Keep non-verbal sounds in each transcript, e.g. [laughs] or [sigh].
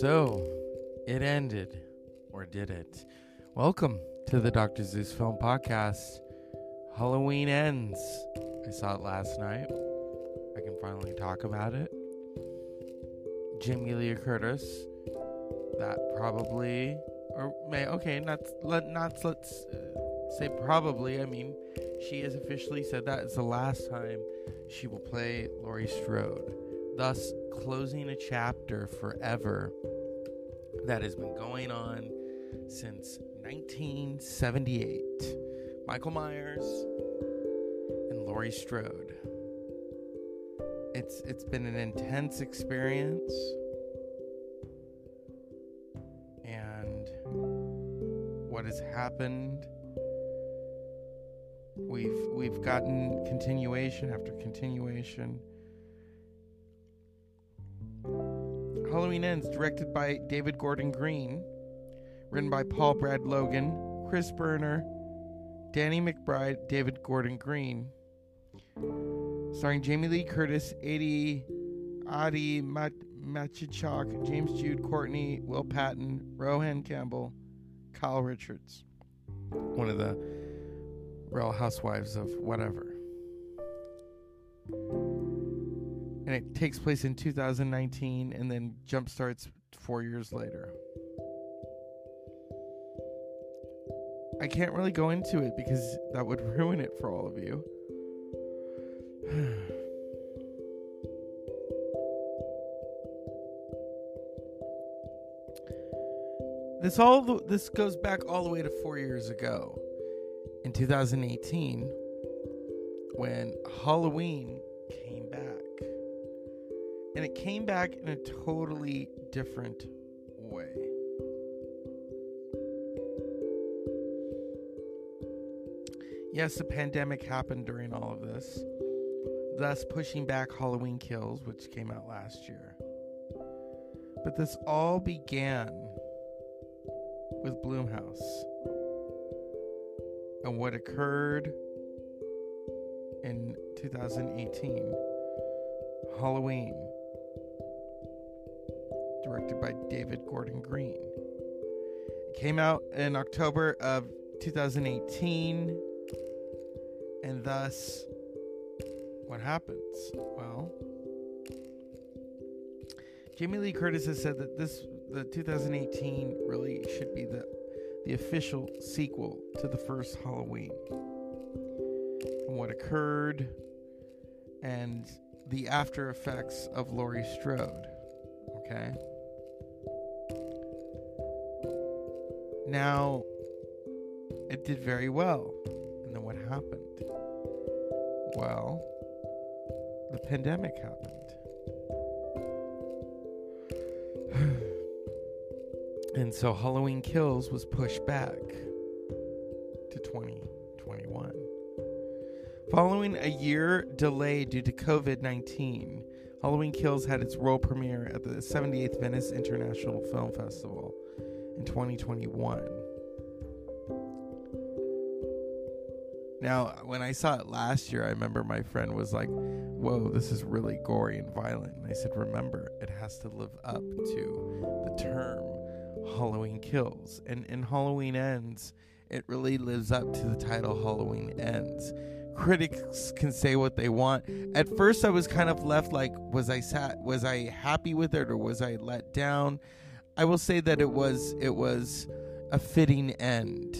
So, it ended, or did it? Welcome to the Dr. Zeus Film Podcast. Halloween ends. I saw it last night. I can finally talk about it. Jamie Lee Curtis. That probably, or may okay, not let not let's uh, say probably. I mean, she has officially said that it's the last time she will play Laurie Strode, thus closing a chapter forever that has been going on since 1978. Michael Myers and Laurie Strode. It's it's been an intense experience. And what has happened we've we've gotten continuation after continuation. Halloween Ends, directed by David Gordon Green, written by Paul Brad Logan, Chris Bernier, Danny McBride, David Gordon Green, starring Jamie Lee Curtis, Adi Adi Mat- Matichak, James Jude Courtney, Will Patton, Rohan Campbell, Kyle Richards, one of the Real Housewives of whatever. And it takes place in 2019 and then jump starts four years later. I can't really go into it because that would [laughs] ruin it for all of you. [sighs] this all this goes back all the way to 4 years ago in 2018 when Halloween. And it came back in a totally different way. Yes, the pandemic happened during all of this, thus pushing back Halloween Kills, which came out last year. But this all began with Blumhouse and what occurred in 2018 Halloween, directed by David Gordon Green. It came out in October of 2018, and thus, what happens? Well, Jamie Lee Curtis has said that this, the 2018, really should be the the official sequel to the first Halloween. And what occurred and the after effects of Laurie Strode. Okay? Now, it did very well. And then what happened? Well, the pandemic happened. [sighs] And so Halloween Kills was pushed back to 2021. Following a year delay due to COVID 19, Halloween Kills had its world premiere at the 78th Venice International Film Festival 2021. Now, when I saw it last year, I remember my friend was like, Whoa, this is really gory and violent. And I said, Remember, it has to live up to the term Halloween Kills. And in Halloween Ends, it really lives up to the title Halloween Ends. Critics can say what they want. At first I was kind of left like was I sat was I happy with it or was I let down? I will say that it was it was a fitting end.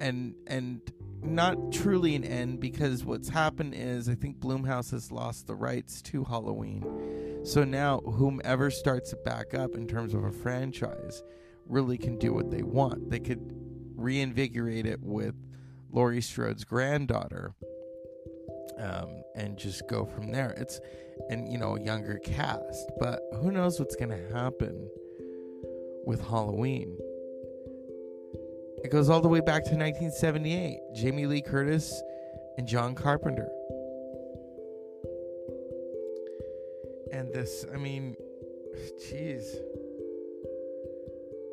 And and not truly an end because what's happened is I think Blumhouse has lost the rights to Halloween. So now whomever starts it back up in terms of a franchise really can do what they want. They could reinvigorate it with Laurie Strode's granddaughter. Um, and just go from there. It's and you know, a younger cast, but who knows what's gonna happen with Halloween. It goes all the way back to 1978. Jamie Lee Curtis and John Carpenter. And this, I mean, jeez.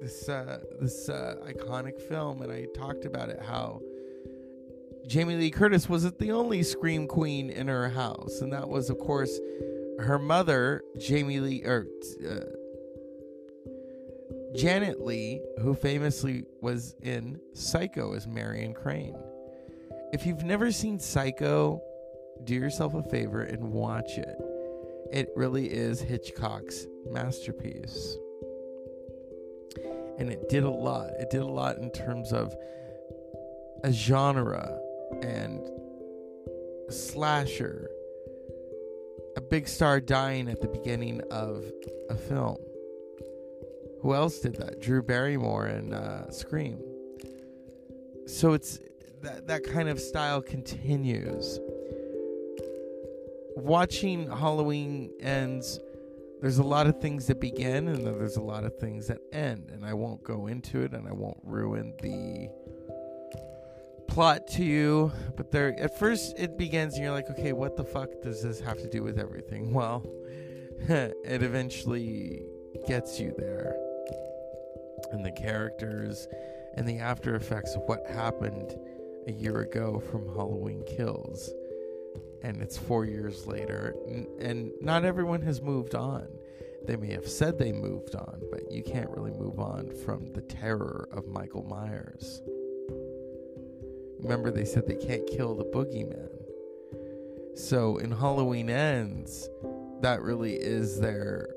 This uh this uh iconic film and I talked about it how Jamie Lee Curtis wasn't the only scream queen in her house and that was of course her mother Jamie Lee or uh, Janet Leigh, who famously was in Psycho as Marion Crane. If you've never seen Psycho, do yourself a favor and watch it. It really is Hitchcock's masterpiece. And it did a lot. It did a lot in terms of a genre and a slasher, a big star dying at the beginning of a film. Who else did that? Drew Barrymore in uh, Scream. So it's that that kind of style continues. Watching Halloween ends. There's a lot of things that begin, and there's a lot of things that end, and I won't go into it, and I won't ruin the plot to you. But there, at first, it begins, and you're like, okay, what the fuck does this have to do with everything? [laughs] Well, [laughs] it eventually gets you there and the characters and the after effects of what happened a year ago from Halloween Kills. And it's four years later, and not everyone has moved on. They may have said they moved on, but you can't really move on from the terror of Michael Myers. Remember, they said they can't kill the boogeyman. So in Halloween Ends, that really is their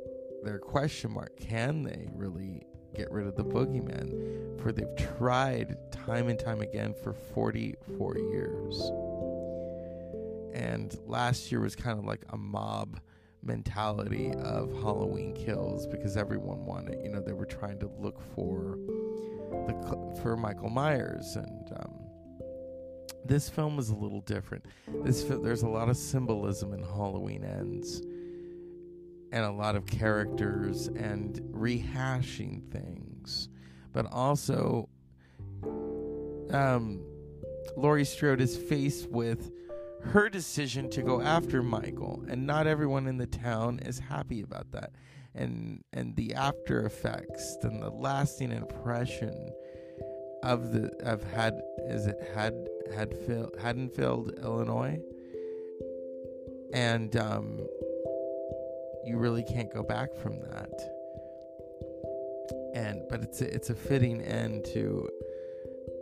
their question mark. Can they really get rid of the boogeyman, for they've tried time and time again for 44 years. And last year was kind of like a mob mentality of Halloween kills because everyone wanted, you know, they were trying to look for the for Michael Myers and um, this film is a little different. This there's a lot of symbolism in Halloween Ends and a lot of characters and rehashing things, but also um, Laurie Strode is faced with her decision to go after Michael, and not everyone in the town is happy about that. And and the after effects and the lasting impression of the of had is it had had Haddonfield, Illinois, and um, you really can't go back from that. And but it's a, it's a fitting end to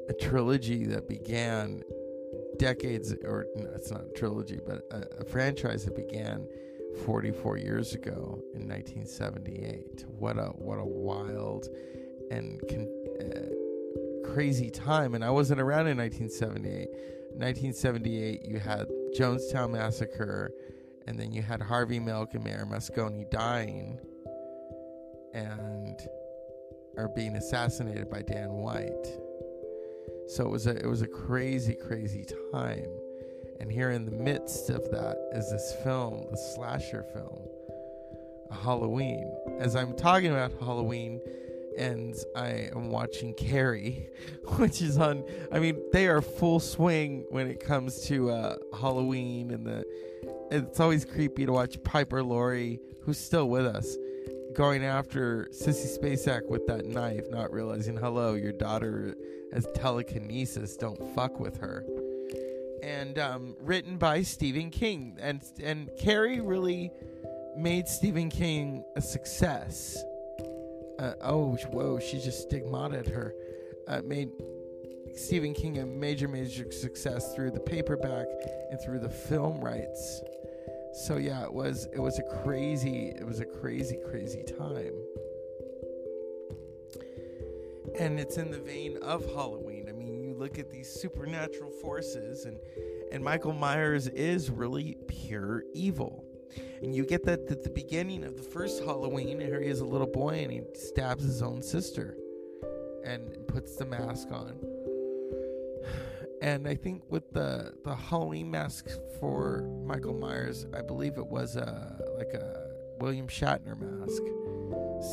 a trilogy that began decades or no, it's not a trilogy, but a, a franchise that began 44 years ago in 1978. What a what a wild and con- uh, crazy time. And I wasn't around in 1978. 1978, you had Jonestown Massacre and then you had Harvey Milk and Mayor Moscone dying and or being assassinated by Dan White. So it was a it was a crazy, crazy time. And here in the midst of that is this film, the slasher film, Halloween. As I'm talking about Halloween, and I am watching Carrie, [laughs] which is on. I mean, they are full swing when it comes to uh, Halloween and the it's always creepy to watch Piper Laurie, who's still with us, going after Sissy Spacek with that knife, not realizing, hello, your daughter has telekinesis. Don't fuck with her. And um, written by Stephen King, and and Carrie really made Stephen King a success. Uh, oh, whoa, she just stigmatized her. Uh, made Stephen King a major, major success through the paperback and through the film rights. So yeah, it was it was a crazy it was a crazy crazy time. And it's in the vein of Halloween. I mean, you look at these supernatural forces and and Michael Myers is really pure evil. And you get that at the beginning of the first Halloween, here he is a little boy and he stabs his own sister and puts the mask on and I think with the the Halloween mask for Michael Myers, I believe it was a like a William Shatner mask.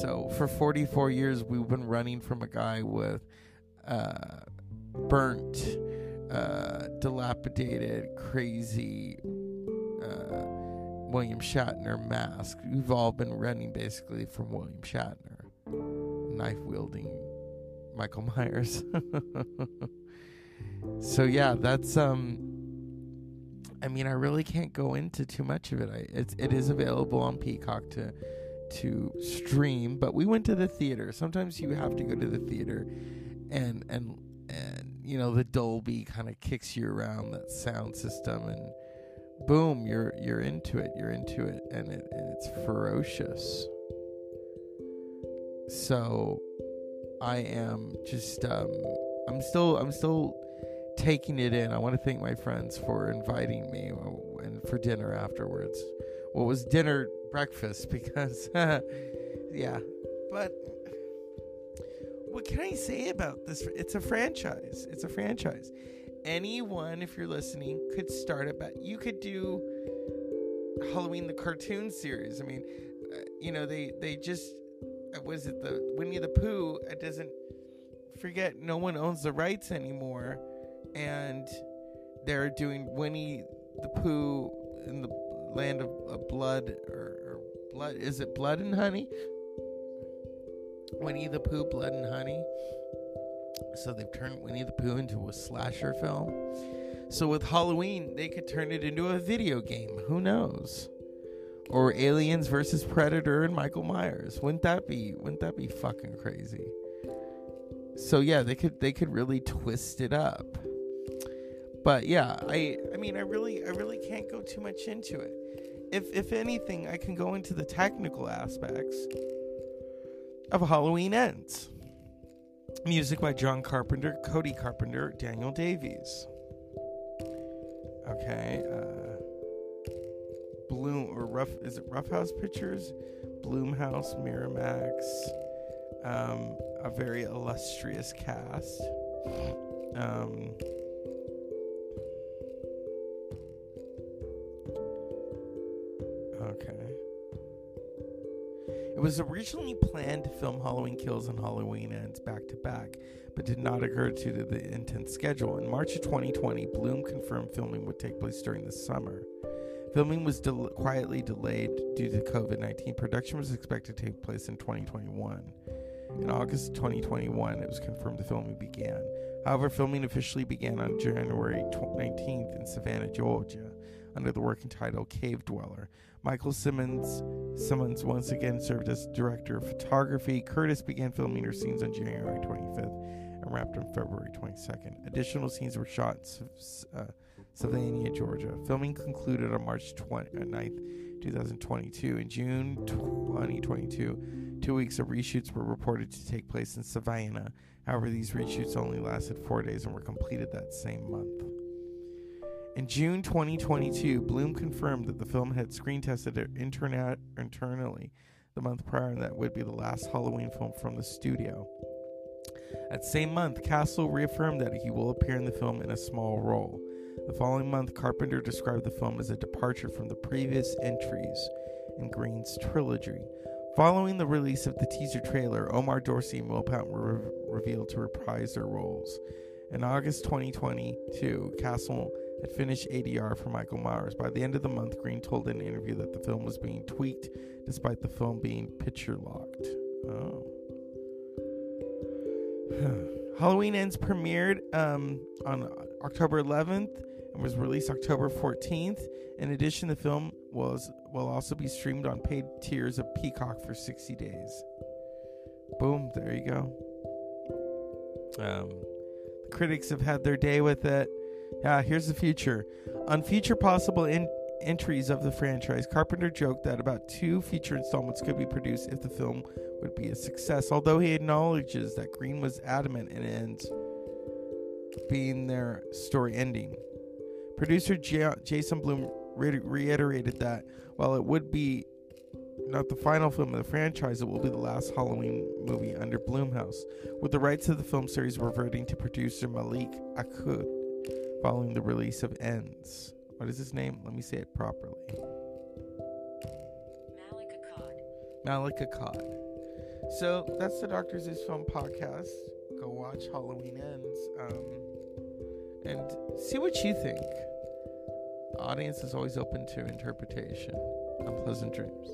So for 44 years, we've been running from a guy with uh, burnt, uh, dilapidated, crazy uh, William Shatner mask. We've all been running basically from William Shatner, knife wielding Michael [laughs] Myers. [laughs] so yeah, that's um. I mean, I really can't go into too much of it. I, it's it is available on Peacock to to stream, but we went to the theater. Sometimes you have to go to the theater, and and and you know the Dolby kind of kicks you around that sound system, and boom, you're you're into it. You're into it, and it and it's ferocious. So, I am just um, I'm still I'm still taking it in. I want to thank my friends for inviting me uh, and for dinner afterwards. What well, was dinner breakfast [laughs] because yeah. But what can I say about this? It's a franchise. It's a franchise. Anyone, if you're listening, could start it. But you could do Halloween the cartoon series. I mean, uh, you know, they they just uh, was it the Winnie the Pooh? It doesn't forget. No one owns the rights anymore and they're doing Winnie the Pooh in the land of, of blood or, or, blood. Is it blood and honey? Winnie the Pooh, blood and honey. So they've turned Winnie the Pooh into a slasher film. So with Halloween, they could turn it into a video game. Who knows? Or Aliens versus Predator and Michael Myers. Wouldn't that be? Wouldn't that be fucking crazy? So yeah, they could they could really twist it up but yeah, I I mean I really I really can't go too much into it. If if anything, I can go into the technical aspects of Halloween Ends. Music by John Carpenter, Cody Carpenter, Daniel Davies. Okay, uh Bloom or Rough is it Roughhouse Pictures? Blumhouse, Miramax, um, a very illustrious cast. Um, Okay. It was originally planned to film Halloween Kills and Halloween Ends back to back, but did not occur due to the intense schedule. In March of 2020, Blum confirmed filming would take place during the summer. Filming was del- quietly delayed due to COVID 19. Production was expected to take place in 2021. In August 2021, it was confirmed the filming began. However, filming officially began on January 19th in Savannah, Georgia, under the working title Cave Dweller. Michael Simmonds Simmonds once again served as director of photography. Curtis began filming her scenes on January 25th and wrapped on February 22nd. Additional scenes were shot in uh, Savannah, Georgia. Filming concluded on March 20, uh, 9th, 2022. In June 2022, two weeks of reshoots were reported to take place in Savannah. However, these reshoots only lasted four days and were completed that same month. In June 2022, Blum confirmed that the film had screen tested it internet internally the month prior and that would be the last Halloween film from the studio. That same month, Castle reaffirmed that he will appear in the film in a small role. The following month, Carpenter described the film as a departure from the previous entries in Green's trilogy. Following the release of the teaser trailer, Omar Dorsey and Will Patton were re- revealed to reprise their roles. In August 2022, Castle had finished ADR for Michael Myers. By the end of the month, Green told in an interview that the film was being tweaked despite the film being picture locked. Oh. [sighs] Halloween Ends premiered um, on October 11th and was released October 14th. In addition, the film was will also be streamed on paid tiers of Peacock for 60 days. Boom, there you go. Um, the critics have had their day with it. Yeah, here's the future. On future possible in- entries of the franchise, Carpenter joked that about two feature installments could be produced if the film would be a success, although he acknowledges that Green was adamant in ends being their story ending. Producer J- Jason Blum re- reiterated that while it would be not the final film of the franchise, it will be the last Halloween movie under Blumhouse, with the rights to the film series reverting to producer Malik Akkad following the release of Ends. What is his name? Let me say it properly. Malik Akkad. Malik Akkad. So that's the Doctor Zeus Film Podcast. Go watch Halloween Ends um, and see what you think. The audience is always open to interpretation. Unpleasant dreams.